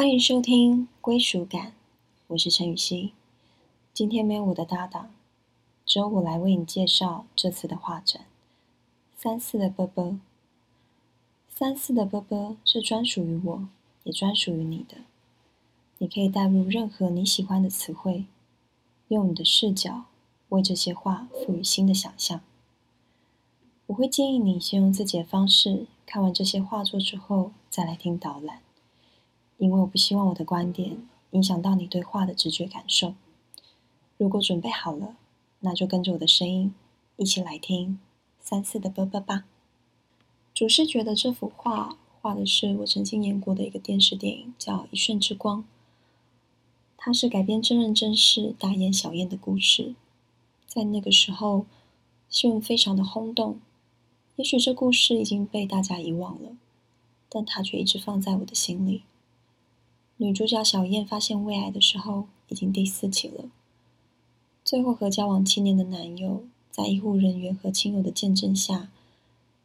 欢迎收听归属感，我是陈雨希。今天没有我的搭档，只有我来为你介绍这次的画展。三四的波波，三四的波波是专属于我，也专属于你的。你可以带入任何你喜欢的词汇，用你的视角为这些画赋予新的想象。我会建议你先用自己的方式看完这些画作之后，再来听导览。因为我不希望我的观点影响到你对画的直觉感受。如果准备好了，那就跟着我的声音一起来听三四的啵啵吧。主视觉得这幅画画的是我曾经演过的一个电视电影，叫《一瞬之光》。它是改编真人真事大雁小雁的故事，在那个时候新闻非常的轰动。也许这故事已经被大家遗忘了，但它却一直放在我的心里。女主角小燕发现胃癌的时候，已经第四期了。最后和交往七年的男友，在医护人员和亲友的见证下，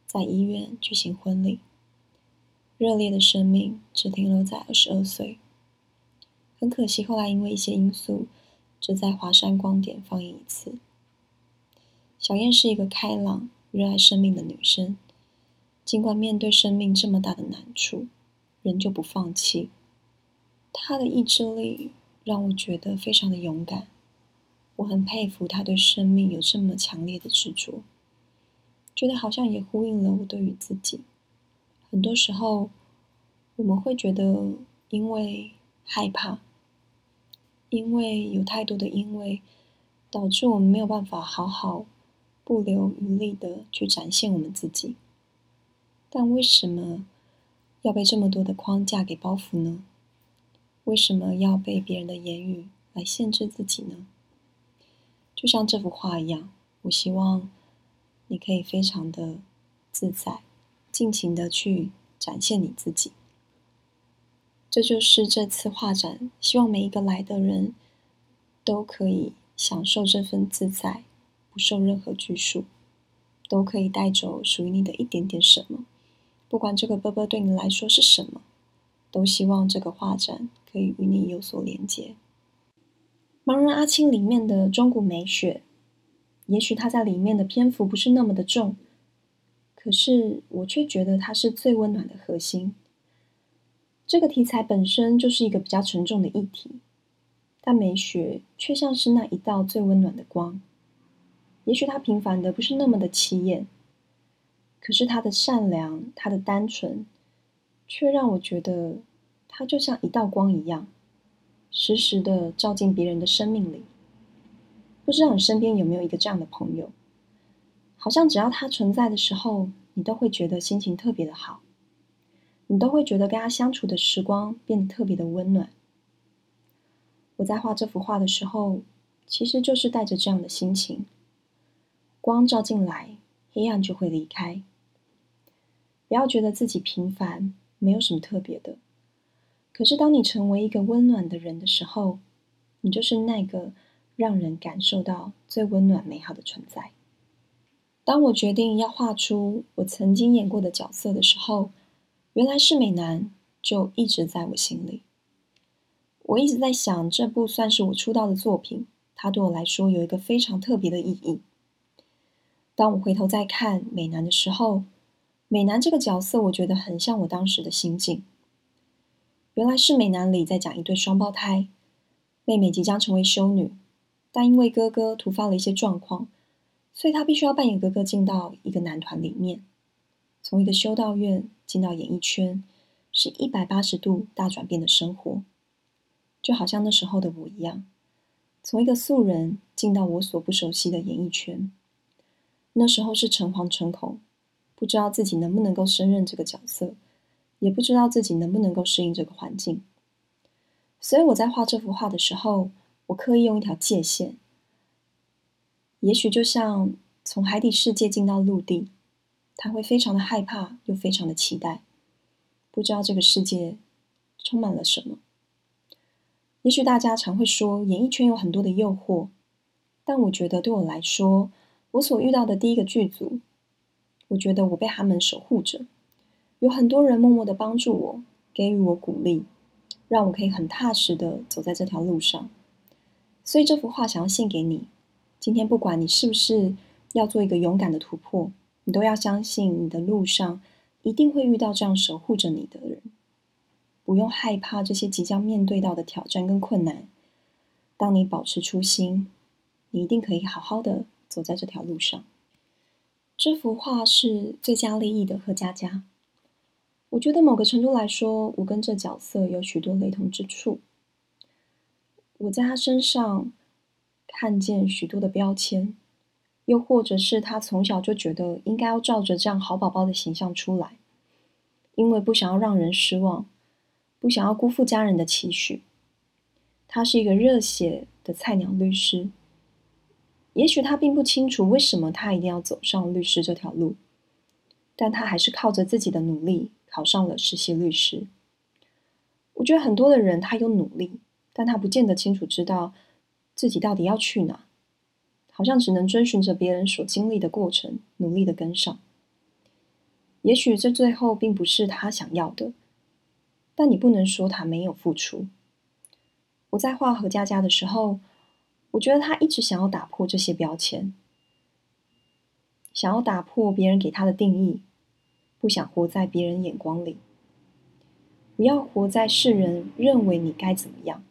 在医院举行婚礼。热烈的生命只停留在二十二岁。很可惜，后来因为一些因素，只在华山光点放映一次。小燕是一个开朗、热爱生命的女生，尽管面对生命这么大的难处，仍旧不放弃。他的意志力让我觉得非常的勇敢，我很佩服他对生命有这么强烈的执着，觉得好像也呼应了我对于自己。很多时候，我们会觉得因为害怕，因为有太多的因为，导致我们没有办法好好不留余力的去展现我们自己。但为什么要被这么多的框架给包袱呢？为什么要被别人的言语来限制自己呢？就像这幅画一样，我希望你可以非常的自在，尽情的去展现你自己。这就是这次画展，希望每一个来的人都可以享受这份自在，不受任何拘束，都可以带走属于你的一点点什么，不管这个波波对你来说是什么。都希望这个画展可以与你有所连接。盲人阿青里面的中古美雪，也许它在里面的篇幅不是那么的重，可是我却觉得它是最温暖的核心。这个题材本身就是一个比较沉重的议题，但美雪却像是那一道最温暖的光。也许它平凡的不是那么的起眼，可是它的善良，它的单纯。却让我觉得，它就像一道光一样，时时的照进别人的生命里。不知道你身边有没有一个这样的朋友？好像只要他存在的时候，你都会觉得心情特别的好，你都会觉得跟他相处的时光变得特别的温暖。我在画这幅画的时候，其实就是带着这样的心情：光照进来，黑暗就会离开。不要觉得自己平凡。没有什么特别的，可是当你成为一个温暖的人的时候，你就是那个让人感受到最温暖美好的存在。当我决定要画出我曾经演过的角色的时候，原来是美男就一直在我心里。我一直在想，这部算是我出道的作品，它对我来说有一个非常特别的意义。当我回头再看美男的时候。美男这个角色，我觉得很像我当时的心境。原来是美男里在讲一对双胞胎，妹妹即将成为修女，但因为哥哥突发了一些状况，所以她必须要扮演哥哥进到一个男团里面，从一个修道院进到演艺圈，是一百八十度大转变的生活，就好像那时候的我一样，从一个素人进到我所不熟悉的演艺圈，那时候是诚惶诚恐。不知道自己能不能够胜任这个角色，也不知道自己能不能够适应这个环境。所以我在画这幅画的时候，我刻意用一条界限。也许就像从海底世界进到陆地，他会非常的害怕，又非常的期待，不知道这个世界充满了什么。也许大家常会说演艺圈有很多的诱惑，但我觉得对我来说，我所遇到的第一个剧组。我觉得我被他们守护着，有很多人默默的帮助我，给予我鼓励，让我可以很踏实的走在这条路上。所以这幅画想要献给你。今天不管你是不是要做一个勇敢的突破，你都要相信你的路上一定会遇到这样守护着你的人。不用害怕这些即将面对到的挑战跟困难。当你保持初心，你一定可以好好的走在这条路上。这幅画是最佳利益的贺佳佳。我觉得某个程度来说，我跟这角色有许多雷同之处。我在他身上看见许多的标签，又或者是他从小就觉得应该要照着这样好宝宝的形象出来，因为不想要让人失望，不想要辜负家人的期许。他是一个热血的菜鸟律师。也许他并不清楚为什么他一定要走上律师这条路，但他还是靠着自己的努力考上了实习律师。我觉得很多的人他有努力，但他不见得清楚知道自己到底要去哪，好像只能遵循着别人所经历的过程，努力的跟上。也许这最后并不是他想要的，但你不能说他没有付出。我在画何佳佳的时候。我觉得他一直想要打破这些标签，想要打破别人给他的定义，不想活在别人眼光里，不要活在世人认为你该怎么样，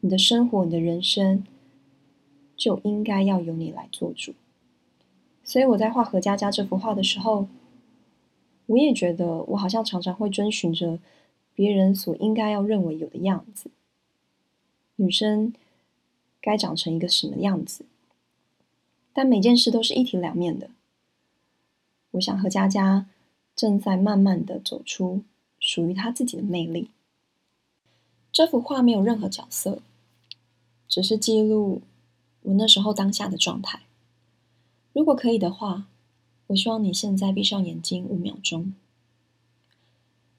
你的生活、你的人生就应该要由你来做主。所以我在画何佳佳这幅画的时候，我也觉得我好像常常会遵循着别人所应该要认为有的样子，女生。该长成一个什么样子？但每件事都是一体两面的。我想和佳佳正在慢慢的走出属于他自己的魅力。这幅画没有任何角色，只是记录我那时候当下的状态。如果可以的话，我希望你现在闭上眼睛五秒钟，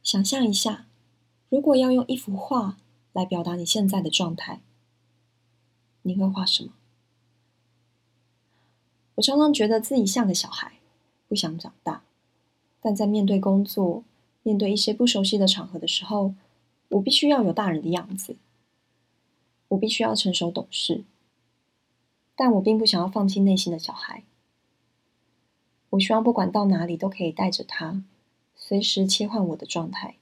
想象一下，如果要用一幅画来表达你现在的状态。你会画什么？我常常觉得自己像个小孩，不想长大。但在面对工作、面对一些不熟悉的场合的时候，我必须要有大人的样子，我必须要成熟懂事。但我并不想要放弃内心的小孩。我希望不管到哪里都可以带着他，随时切换我的状态。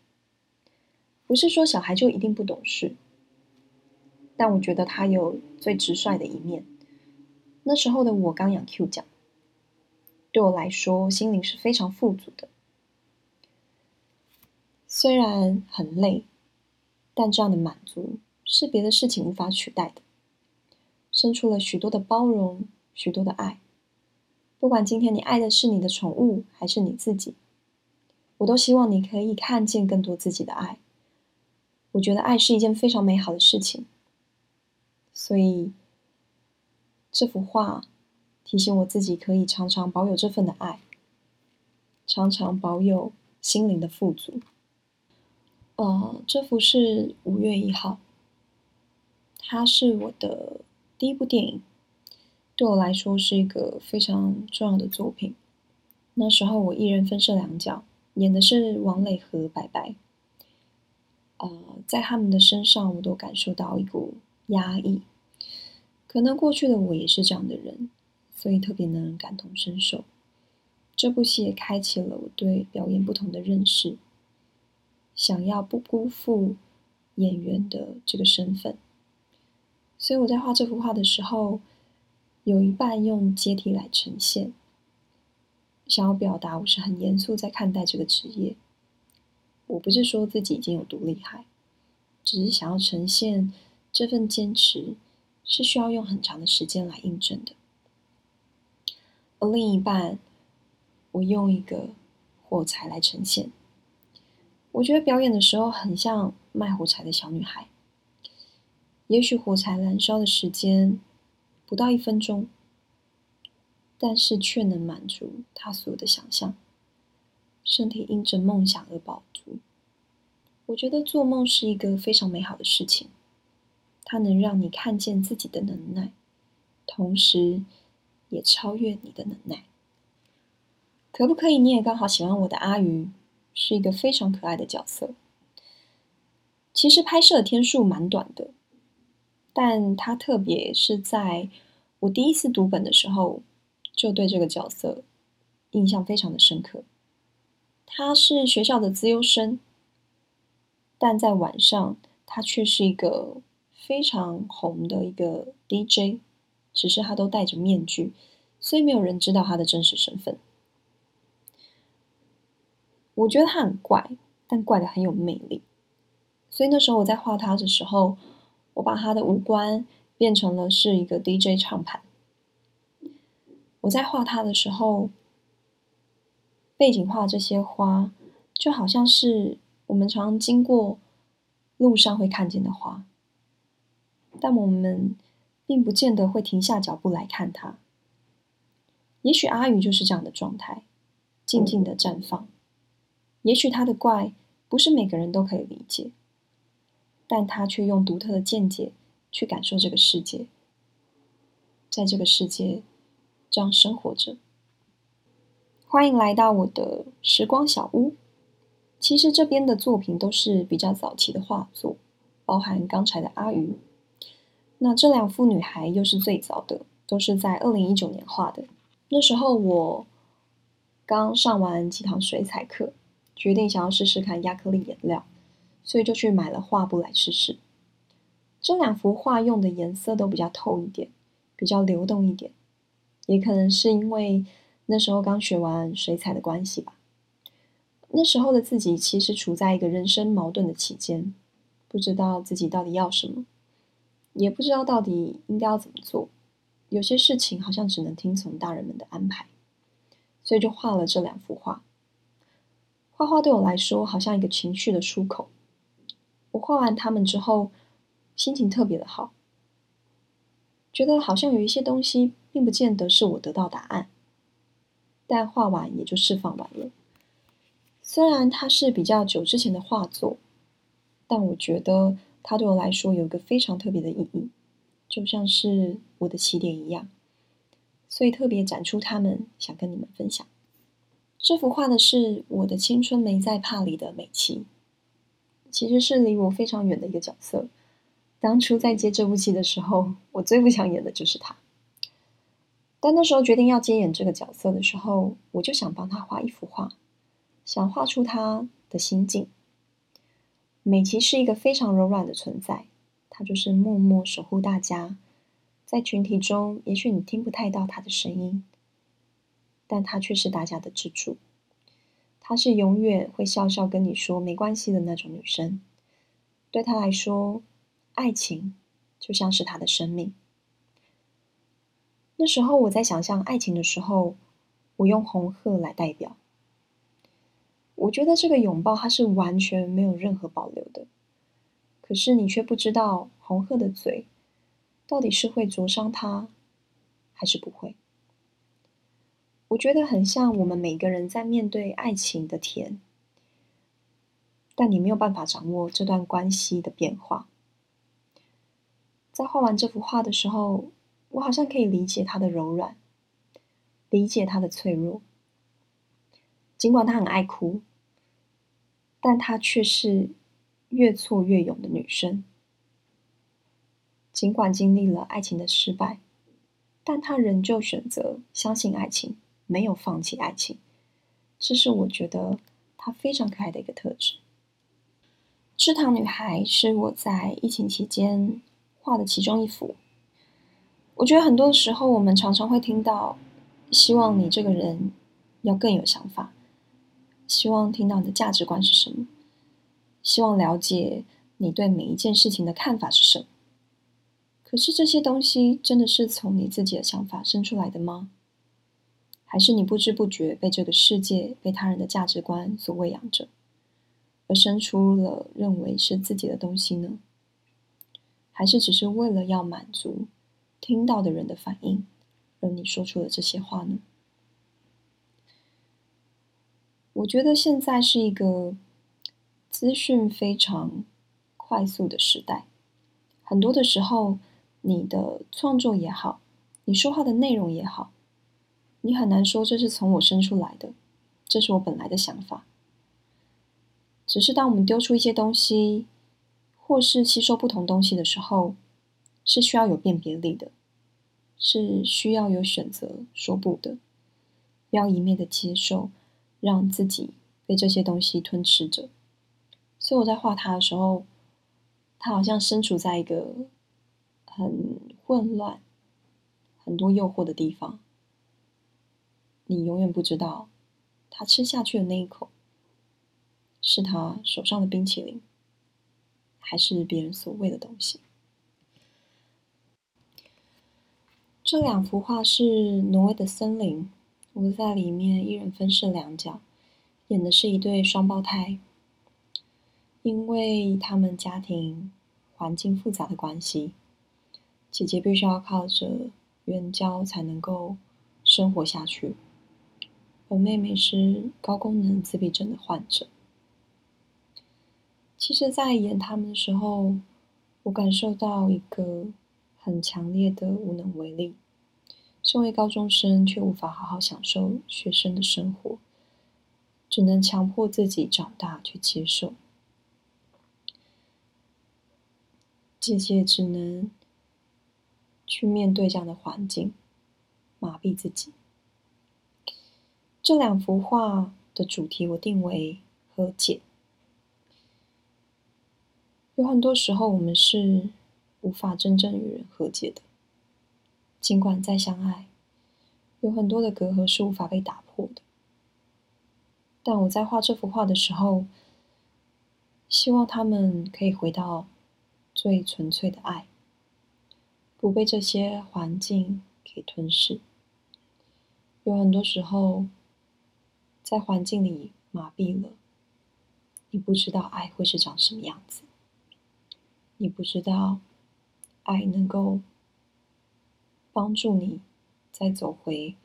不是说小孩就一定不懂事。但我觉得他有最直率的一面。那时候的我刚养 Q 奖，对我来说心灵是非常富足的。虽然很累，但这样的满足是别的事情无法取代的。生出了许多的包容，许多的爱。不管今天你爱的是你的宠物还是你自己，我都希望你可以看见更多自己的爱。我觉得爱是一件非常美好的事情。所以，这幅画提醒我自己可以常常保有这份的爱，常常保有心灵的富足。呃，这幅是五月一号，它是我的第一部电影，对我来说是一个非常重要的作品。那时候我一人分饰两角，演的是王磊和白白。呃，在他们的身上，我都感受到一股。压抑，可能过去的我也是这样的人，所以特别能感同身受。这部戏也开启了我对表演不同的认识，想要不辜负演员的这个身份。所以我在画这幅画的时候，有一半用阶梯来呈现，想要表达我是很严肃在看待这个职业。我不是说自己已经有多厉害，只是想要呈现。这份坚持是需要用很长的时间来印证的，另一半，我用一个火柴来呈现。我觉得表演的时候很像卖火柴的小女孩，也许火柴燃烧的时间不到一分钟，但是却能满足她所有的想象，身体因着梦想而饱足。我觉得做梦是一个非常美好的事情。它能让你看见自己的能耐，同时也超越你的能耐。可不可以？你也刚好喜欢我的阿鱼，是一个非常可爱的角色。其实拍摄天数蛮短的，但它特别是在我第一次读本的时候，就对这个角色印象非常的深刻。他是学校的资优生，但在晚上他却是一个非常红的一个 DJ，只是他都戴着面具，所以没有人知道他的真实身份。我觉得他很怪，但怪的很有魅力。所以那时候我在画他的时候，我把他的五官变成了是一个 DJ 唱盘。我在画他的时候，背景画这些花，就好像是我们常经过路上会看见的花，但我们并不见得会停下脚步来看他。也许阿宇就是这样的状态，静静的绽放。也许他的怪不是每个人都可以理解。但他却用独特的见解去感受这个世界，在这个世界这样生活着。欢迎来到我的时光小屋。其实这边的作品都是比较早期的画作，包含刚才的阿鱼。那这两幅女孩又是最早的，都是在二零一九年画的。那时候我刚上完几堂水彩课，决定想要试试看亚克力颜料。所以就去买了画布来试试。这两幅画用的颜色都比较透一点，比较流动一点，也可能是因为那时候刚学完水彩的关系吧。那时候的自己其实处在一个人生矛盾的期间，不知道自己到底要什么，也不知道到底应该要怎么做。有些事情好像只能听从大人们的安排，所以就画了这两幅画。画画对我来说，好像一个情绪的出口。我画完它们之后，心情特别的好，觉得好像有一些东西并不见得是我得到答案，但画完也就释放完了。虽然它是比较久之前的画作，但我觉得它对我来说有一个非常特别的意义，就像是我的起点一样，所以特别展出它们，想跟你们分享。这幅画的是我的青春没在怕里的美琪。其实是离我非常远的一个角色。当初在接这部戏的时候，我最不想演的就是他。但那时候决定要接演这个角色的时候，我就想帮他画一幅画，想画出他的心境。美琪是一个非常柔软的存在，她就是默默守护大家，在群体中，也许你听不太到她的声音，但她却是大家的支柱。她是永远会笑笑跟你说没关系的那种女生。对她来说，爱情就像是她的生命。那时候我在想象爱情的时候，我用红鹤来代表。我觉得这个拥抱它是完全没有任何保留的。可是你却不知道红鹤的嘴到底是会灼伤他，还是不会。我觉得很像我们每个人在面对爱情的甜，但你没有办法掌握这段关系的变化。在画完这幅画的时候，我好像可以理解他的柔软，理解他的脆弱。尽管她很爱哭，但她却是越挫越勇的女生。尽管经历了爱情的失败，但她仍旧选择相信爱情。没有放弃爱情，这是我觉得她非常可爱的一个特质。吃糖女孩是我在疫情期间画的其中一幅。我觉得很多时候，我们常常会听到，希望你这个人要更有想法，希望听到你的价值观是什么，希望了解你对每一件事情的看法是什么。可是这些东西真的是从你自己的想法生出来的吗？还是你不知不觉被这个世界、被他人的价值观所喂养着，而生出了认为是自己的东西呢？还是只是为了要满足听到的人的反应，而你说出了这些话呢？我觉得现在是一个资讯非常快速的时代，很多的时候，你的创作也好，你说话的内容也好。你很难说这是从我生出来的，这是我本来的想法。只是当我们丢出一些东西，或是吸收不同东西的时候，是需要有辨别力的，是需要有选择说不的，不要一昧的接受，让自己被这些东西吞噬着。所以我在画他的时候，他好像身处在一个很混乱、很多诱惑的地方，你永远不知道他吃下去的那一口。是他手上的冰淇淋，还是别人所谓的东西？这两幅画是《挪威的森林》，我在里面一人分饰两角，演的是一对双胞胎。因为他们家庭环境复杂的关系，姐姐必须要靠着援交才能够生活下去，我妹妹是高功能自闭症的患者。其实，在演他们的时候，我感受到一个很强烈的无能为力。身为高中生，却无法好好享受学生的生活，只能强迫自己长大去接受。姐姐只能去面对这样的环境，麻痹自己。这两幅画的主题我定为和解。有很多时候，我们是无法真正与人和解的。尽管再相爱，有很多的隔阂是无法被打破的。但我在画这幅画的时候，希望他们可以回到最纯粹的爱，不被这些环境给吞噬。有很多时候，在环境里麻痹了，你不知道爱会是长什么样子。你不知道，爱能够帮助你再走回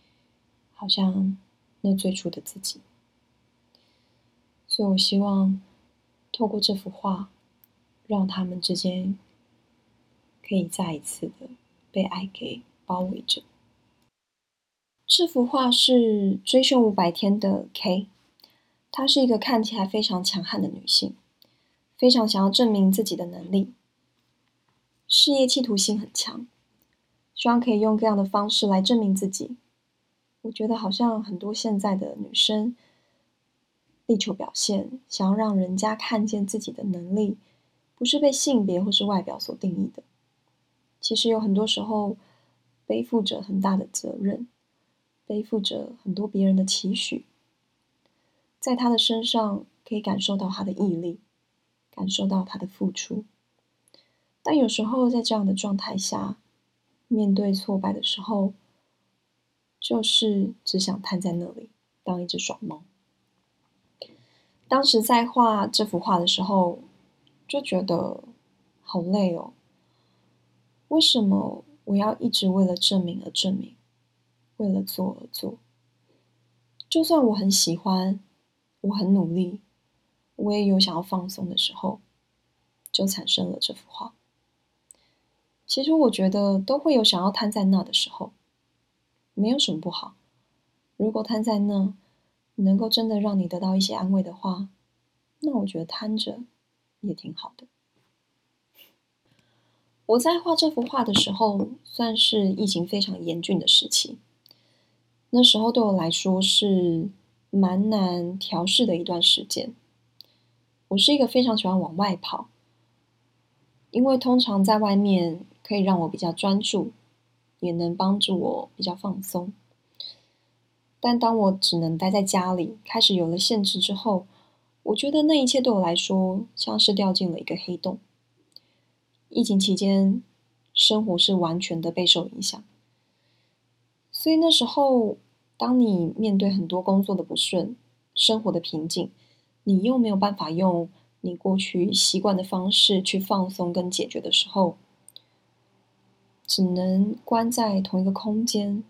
好像那最初的自己。所以我希望透过这幅画，让他们之间可以再一次的被爱给包围着。这幅画是追凶五百天的 K，她是一个看起来非常强悍的女性，非常想要证明自己的能力。事业企图心很强，希望可以用各样的方式来证明自己。我觉得好像很多现在的女生力求表现，想要让人家看见自己的能力，不是被性别或是外表所定义的。其实有很多时候背负着很大的责任，背负着很多别人的期许，在她的身上可以感受到她的毅力，感受到她的付出。但有时候，在这样的状态下，面对挫败的时候，就是只想瘫在那里，当一只爽猫。当时在画这幅画的时候，就觉得好累哦。为什么我要一直为了证明而证明，为了做而做？就算我很喜欢，我很努力，我也有想要放松的时候，就产生了这幅画。其实我觉得都会有想要瘫在那的时候，没有什么不好。如果瘫在那能够真的让你得到一些安慰的话，那我觉得瘫着也挺好的。我在画这幅画的时候，算是疫情非常严峻的时期。那时候对我来说是蛮难调试的一段时间。我是一个非常喜欢往外跑，因为通常在外面。可以让我比较专注，也能帮助我比较放松。但当我只能待在家里，开始有了限制之后，我觉得那一切对我来说像是掉进了一个黑洞。疫情期间，生活是完全的备受影响。所以那时候，当你面对很多工作的不顺、生活的瓶颈，你又没有办法用你过去习惯的方式去放松跟解决的时候，只能关在同一个空间。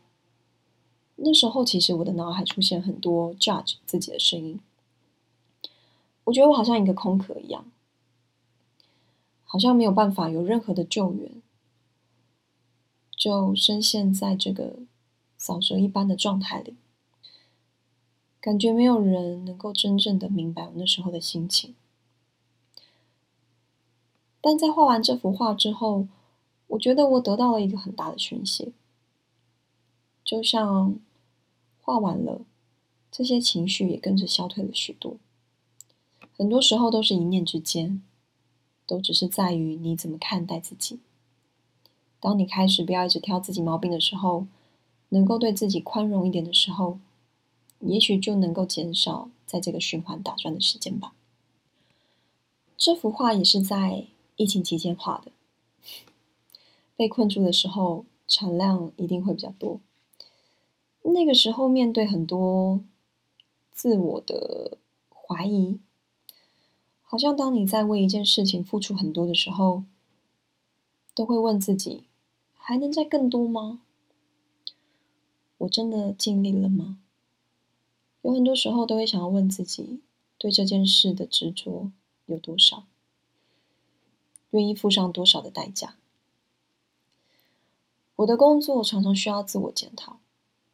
那时候，其实我的脑海出现很多 judge 自己的声音。我觉得我好像一个空壳一样，好像没有办法有任何的救援，就深陷在这个沼泽一般的状态里，感觉没有人能够真正的明白我那时候的心情。但在画完这幅画之后，我觉得我得到了一个很大的宣泄，就像画完了，这些情绪也跟着消退了许多。很多时候都是一念之间，都只是在于你怎么看待自己。当你开始不要一直挑自己毛病的时候，能够对自己宽容一点的时候，也许就能够减少在这个循环打转的时间吧。这幅画也是在疫情期间画的，被困住的时候产量一定会比较多。那个时候面对很多自我的怀疑，好像当你在为一件事情付出很多的时候，都会问自己。还能再更多吗？我真的尽力了吗？有很多时候都会想要问自己，对这件事的执着有多少，愿意付上多少的代价？我的工作常常需要自我检讨，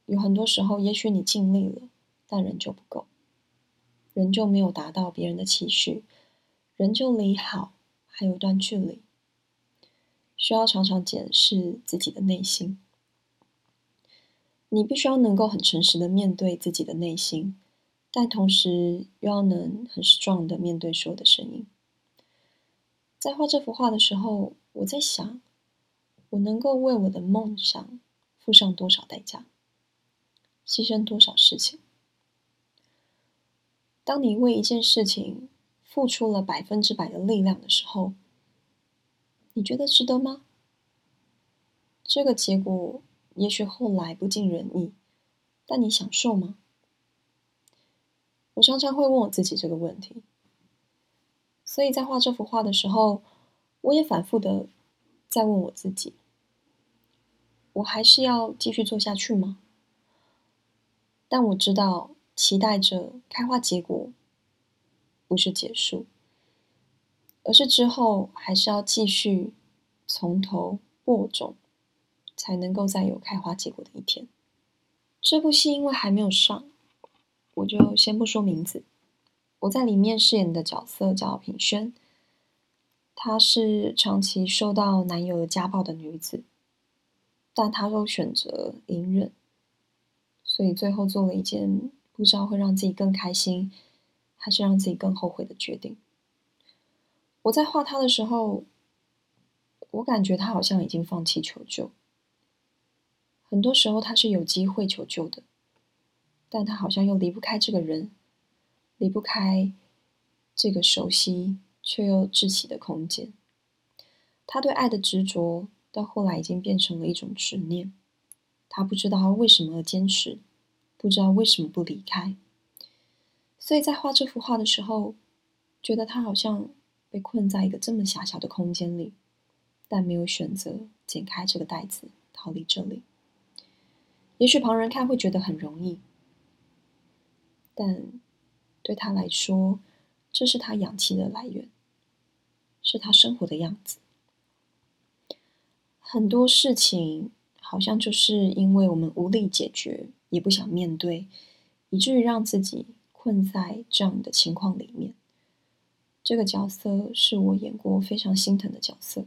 有很多时候，也许你尽力了，但仍旧不够，仍旧没有达到别人的期许，仍旧离好还有一段距离。需要常常检视自己的内心，你必须要能够很诚实的面对自己的内心，但同时又要能很 strong 的面对所有的声音。在画这幅画的时候，我在想，我能够为我的梦想付上多少代价，牺牲多少事情？当你为一件事情付出了百分之百的力量的时候。你觉得值得吗？这个结果也许后来不尽人意，但你享受吗？我常常会问我自己这个问题，所以在画这幅画的时候，我也反复的在问我自己：我还是要继续做下去吗？但我知道，期待着开花结果不是结束。而是之后还是要继续从头播种，才能够再有开花结果的一天。这部戏因为还没有上，我就先不说名字。我在里面饰演的角色叫品轩，她是长期受到男友家暴的女子，但她都选择隐忍，所以最后做了一件不知道会让自己更开心，还是让自己更后悔的决定。我在画他的时候，我感觉他好像已经放弃求救。很多时候他是有机会求救的，但他好像又离不开这个人，离不开这个熟悉却又窒息的空间。他对爱的执着，到后来已经变成了一种执念。他不知道他为什么而坚持，不知道为什么不离开。所以在画这幅画的时候，觉得他好像。被困在一个这么狭小的空间里，但没有选择剪开这个袋子逃离这里。也许旁人看会觉得很容易，但对他来说，这是他氧气的来源，是他生活的样子。很多事情好像就是因为我们无力解决，也不想面对，以至于让自己困在这样的情况里面。这个角色是我演过非常心疼的角色，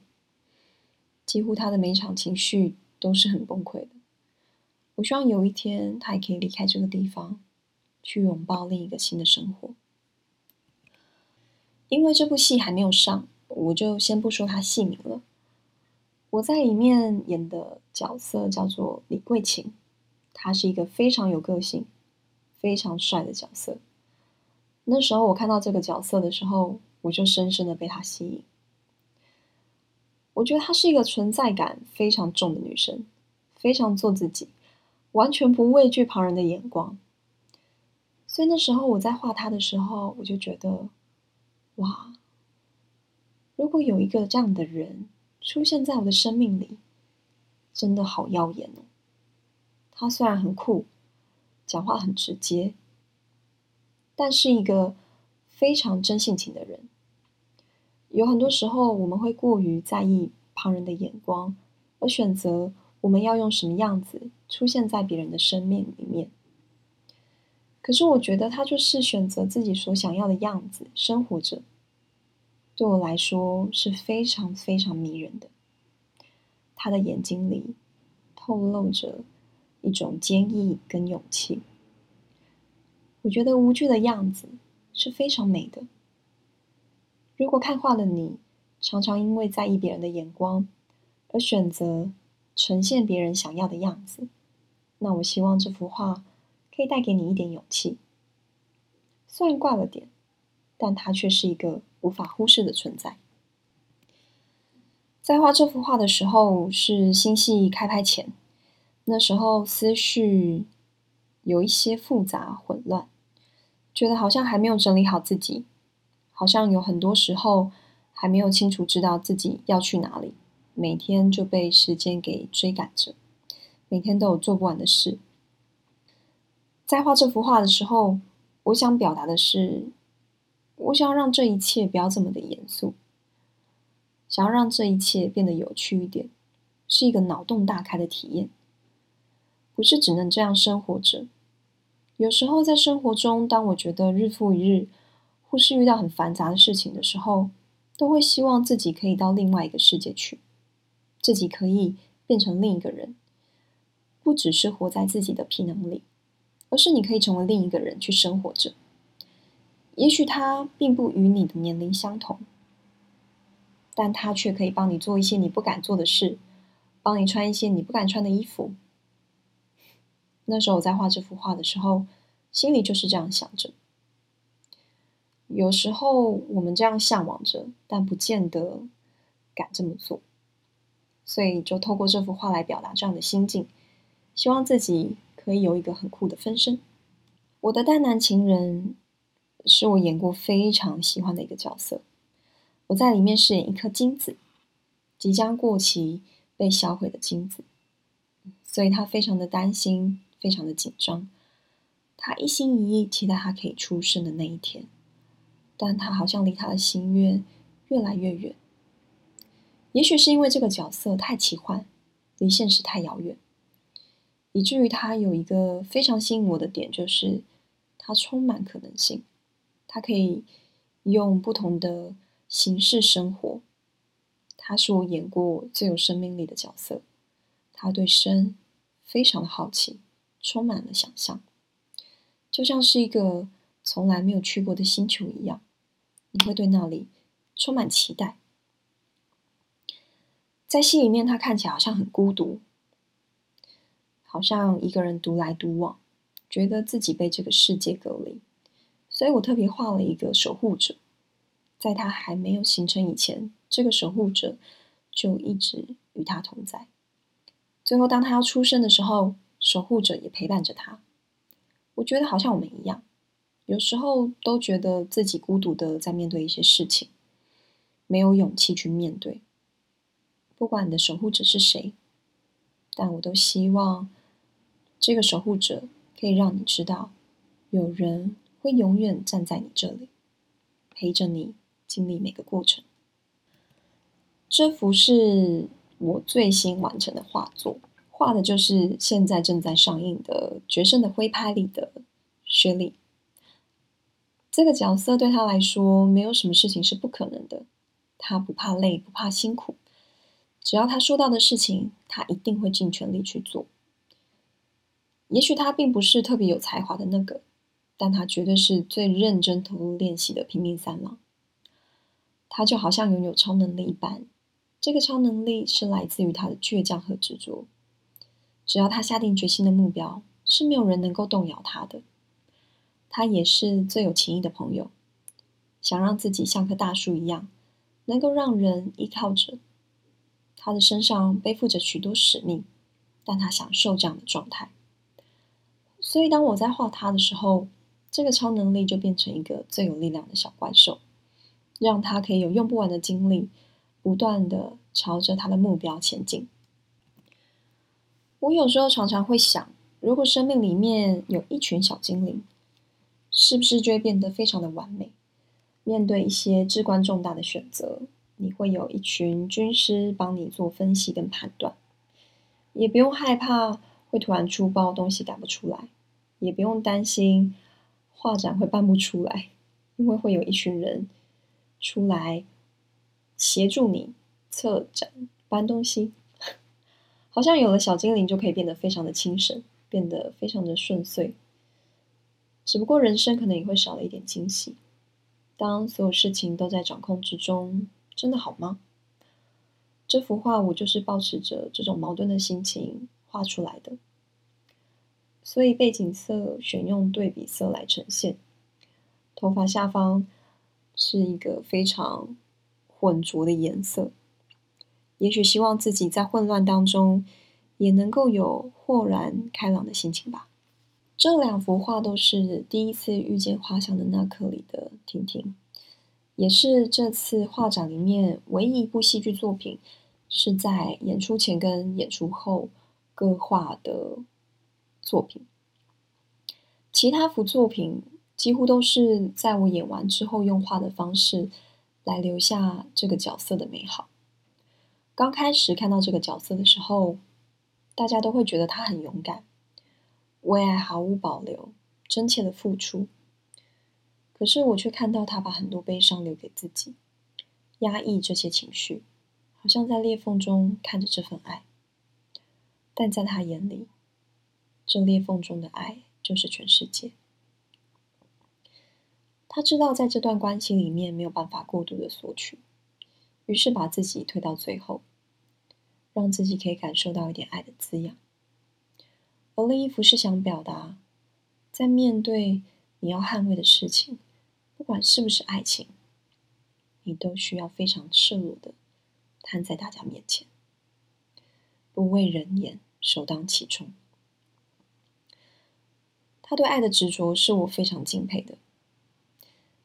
几乎他的每一场情绪都是很崩溃的。我希望有一天他也可以离开这个地方，去拥抱另一个新的生活。因为这部戏还没有上，我就先不说他姓名了。我在里面演的角色叫做李桂琴，他是一个非常有个性、非常帅的角色。那时候我看到这个角色的时候。我就深深的被她吸引。我觉得她是一个存在感非常重的女生，非常做自己，完全不畏惧旁人的眼光。所以那时候我在画她的时候，我就觉得，哇，如果有一个这样的人出现在我的生命里，真的好耀眼哦。他虽然很酷，讲话很直接，但是一个非常真性情的人。有很多时候，我们会过于在意旁人的眼光，而选择我们要用什么样子出现在别人的生命里面。可是，我觉得他就是选择自己所想要的样子生活着，对我来说是非常非常迷人的。他的眼睛里透露着一种坚毅跟勇气。我觉得无惧的样子是非常美的。如果看画的你常常因为在意别人的眼光而选择呈现别人想要的样子，那我希望这幅画可以带给你一点勇气。虽然怪了点，但它却是一个无法忽视的存在。在画这幅画的时候是新戏开拍前，那时候思绪有一些复杂混乱，觉得好像还没有整理好自己，好像有很多时候还没有清楚知道自己要去哪里，每天就被时间给追赶着，每天都有做不完的事。在画这幅画的时候，我想表达的是，我想要让这一切不要这么的严肃。想要让这一切变得有趣一点，是一个脑洞大开的体验，不是只能这样生活着。有时候在生活中，当我觉得日复一日，或是遇到很繁杂的事情的时候，都会希望自己可以到另外一个世界去，自己可以变成另一个人，不只是活在自己的皮囊里，而是你可以成为另一个人去生活着。也许他并不与你的年龄相同。但他却可以帮你做一些你不敢做的事，帮你穿一些你不敢穿的衣服。那时候我在画这幅画的时候，心里就是这样想着。有时候我们这样向往着，但不见得敢这么做，所以就透过这幅画来表达这样的心境，希望自己可以有一个很酷的分身。我的淡男情人是我演过非常喜欢的一个角色。我在里面饰演一颗金子，即将过期被销毁的金子，所以他非常的担心，非常的紧张，他一心一意期待他可以出生的那一天，但他好像离他的心愿越来越远。也许是因为这个角色太奇幻，离现实太遥远，以至于他有一个非常吸引我的点，就是他充满可能性，他可以用不同的。形式生活，他是我演过最有生命力的角色。他对生非常的好奇，充满了想象，就像是一个从来没有去过的星球一样，你会对那里充满期待。在戏里面，他看起来好像很孤独，好像一个人独来独往，觉得自己被这个世界隔离，所以我特别画了一个守护者。在他还没有形成以前，这个守护者就一直与他同在。最后，当他要出生的时候，守护者也陪伴着他。我觉得好像我们一样，有时候都觉得自己孤独的在面对一些事情，没有勇气去面对。不管你的守护者是谁，但我都希望这个守护者可以让你知道，有人会永远站在你这里，陪着你。经历每个过程，这幅是我最新完成的画作，画的就是现在正在上映的《决胜的挥拍》里的雪莉。这个角色对他来说，没有什么事情是不可能的。他不怕累，不怕辛苦，只要他说到的事情，他一定会尽全力去做。也许他并不是特别有才华的那个，但他绝对是最认真投入练习的拼命三郎。他就好像拥有超能力一般，这个超能力是来自于他的倔强和执着。只要他下定决心的目标，是没有人能够动摇他的。他也是最有情谊的朋友，想让自己像棵大树一样，能够让人依靠着。他的身上背负着许多使命，但他享受这样的状态。所以，当我在画他的时候，这个超能力就变成一个最有力量的小怪兽。让他可以有用不完的精力，不断的朝着他的目标前进。我有时候常常会想，如果生命里面有一群小精灵，是不是就会变得非常的完美？面对一些至关重大的选择，你会有一群军师帮你做分析跟判断，也不用害怕会突然出包东西赶不出来，也不用担心画展会办不出来，因为会有一群人。出来协助你策展、搬东西，好像有了小精灵就可以变得非常的轻省，变得非常的顺遂。只不过人生可能也会少了一点惊喜。当所有事情都在掌控之中，真的好吗？这幅画我就是保持着这种矛盾的心情画出来的，所以背景色选用对比色来呈现。头发下方是一个非常浑浊的颜色，也许希望自己在混乱当中也能够有豁然开朗的心情吧。这两幅画都是第一次遇见画像的那刻里的婷婷，也是这次画展里面唯一一部戏剧作品是在演出前跟演出后各画的作品。其他幅作品几乎都是在我演完之后用画的方式来留下这个角色的美好。刚开始看到这个角色的时候，大家都会觉得他很勇敢。为爱毫无保留、真切的付出，可是我却看到他把很多悲伤留给自己，压抑这些情绪，好像在裂缝中看着这份爱。但在他眼里，这裂缝中的爱就是全世界。他知道在这段关系里面没有办法过度的索取，于是把自己推到最后，让自己可以感受到一点爱的滋养。而另一幅是想表达，在面对你要捍卫的事情，不管是不是爱情，你都需要非常赤裸的摊在大家面前，不为人言，首当其冲。他对爱的执着是我非常敬佩的，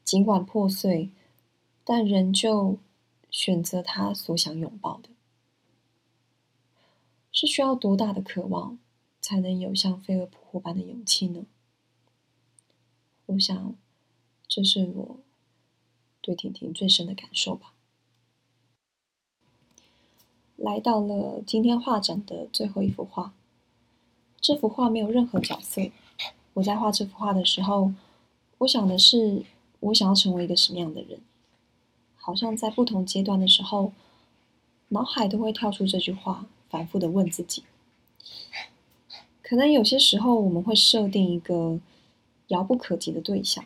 尽管破碎，但仍旧选择他所想拥抱的，是需要多大的渴望？才能有像飞蛾扑火般的勇气呢？我想，这是我对婷婷最深的感受吧。来到了今天画展的最后一幅画，这幅画没有任何角色。我在画这幅画的时候，我想的是，我想要成为一个什么样的人？好像在不同阶段的时候，脑海都会跳出这句话，反复的问自己。可能有些时候我们会设定一个遥不可及的对象。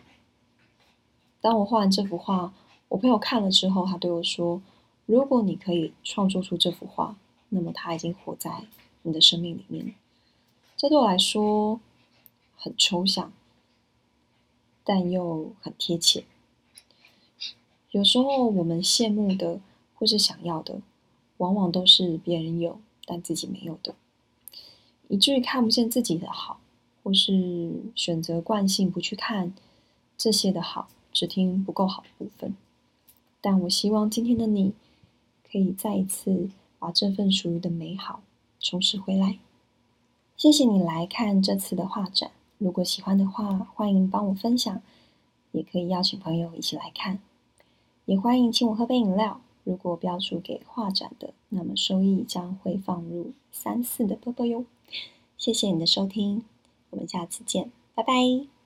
当我画完这幅画，我朋友看了之后，他对我说：“如果你可以创作出这幅画，那么他已经活在你的生命里面。”这对我来说很抽象，但又很贴切。有时候我们羡慕的或是想要的，往往都是别人有但自己没有的。以至于看不见自己的好，或是选择惯性不去看这些的好，只听不够好的部分。但我希望今天的你，可以再一次把这份属于的美好重拾回来。谢谢你来看这次的画展，如果喜欢的话，欢迎帮我分享，也可以邀请朋友一起来看，也欢迎请我喝杯饮料。如果标注给画展的，那么收益将会放入三四的波波哟。谢谢你的收听，我们下次见，拜拜。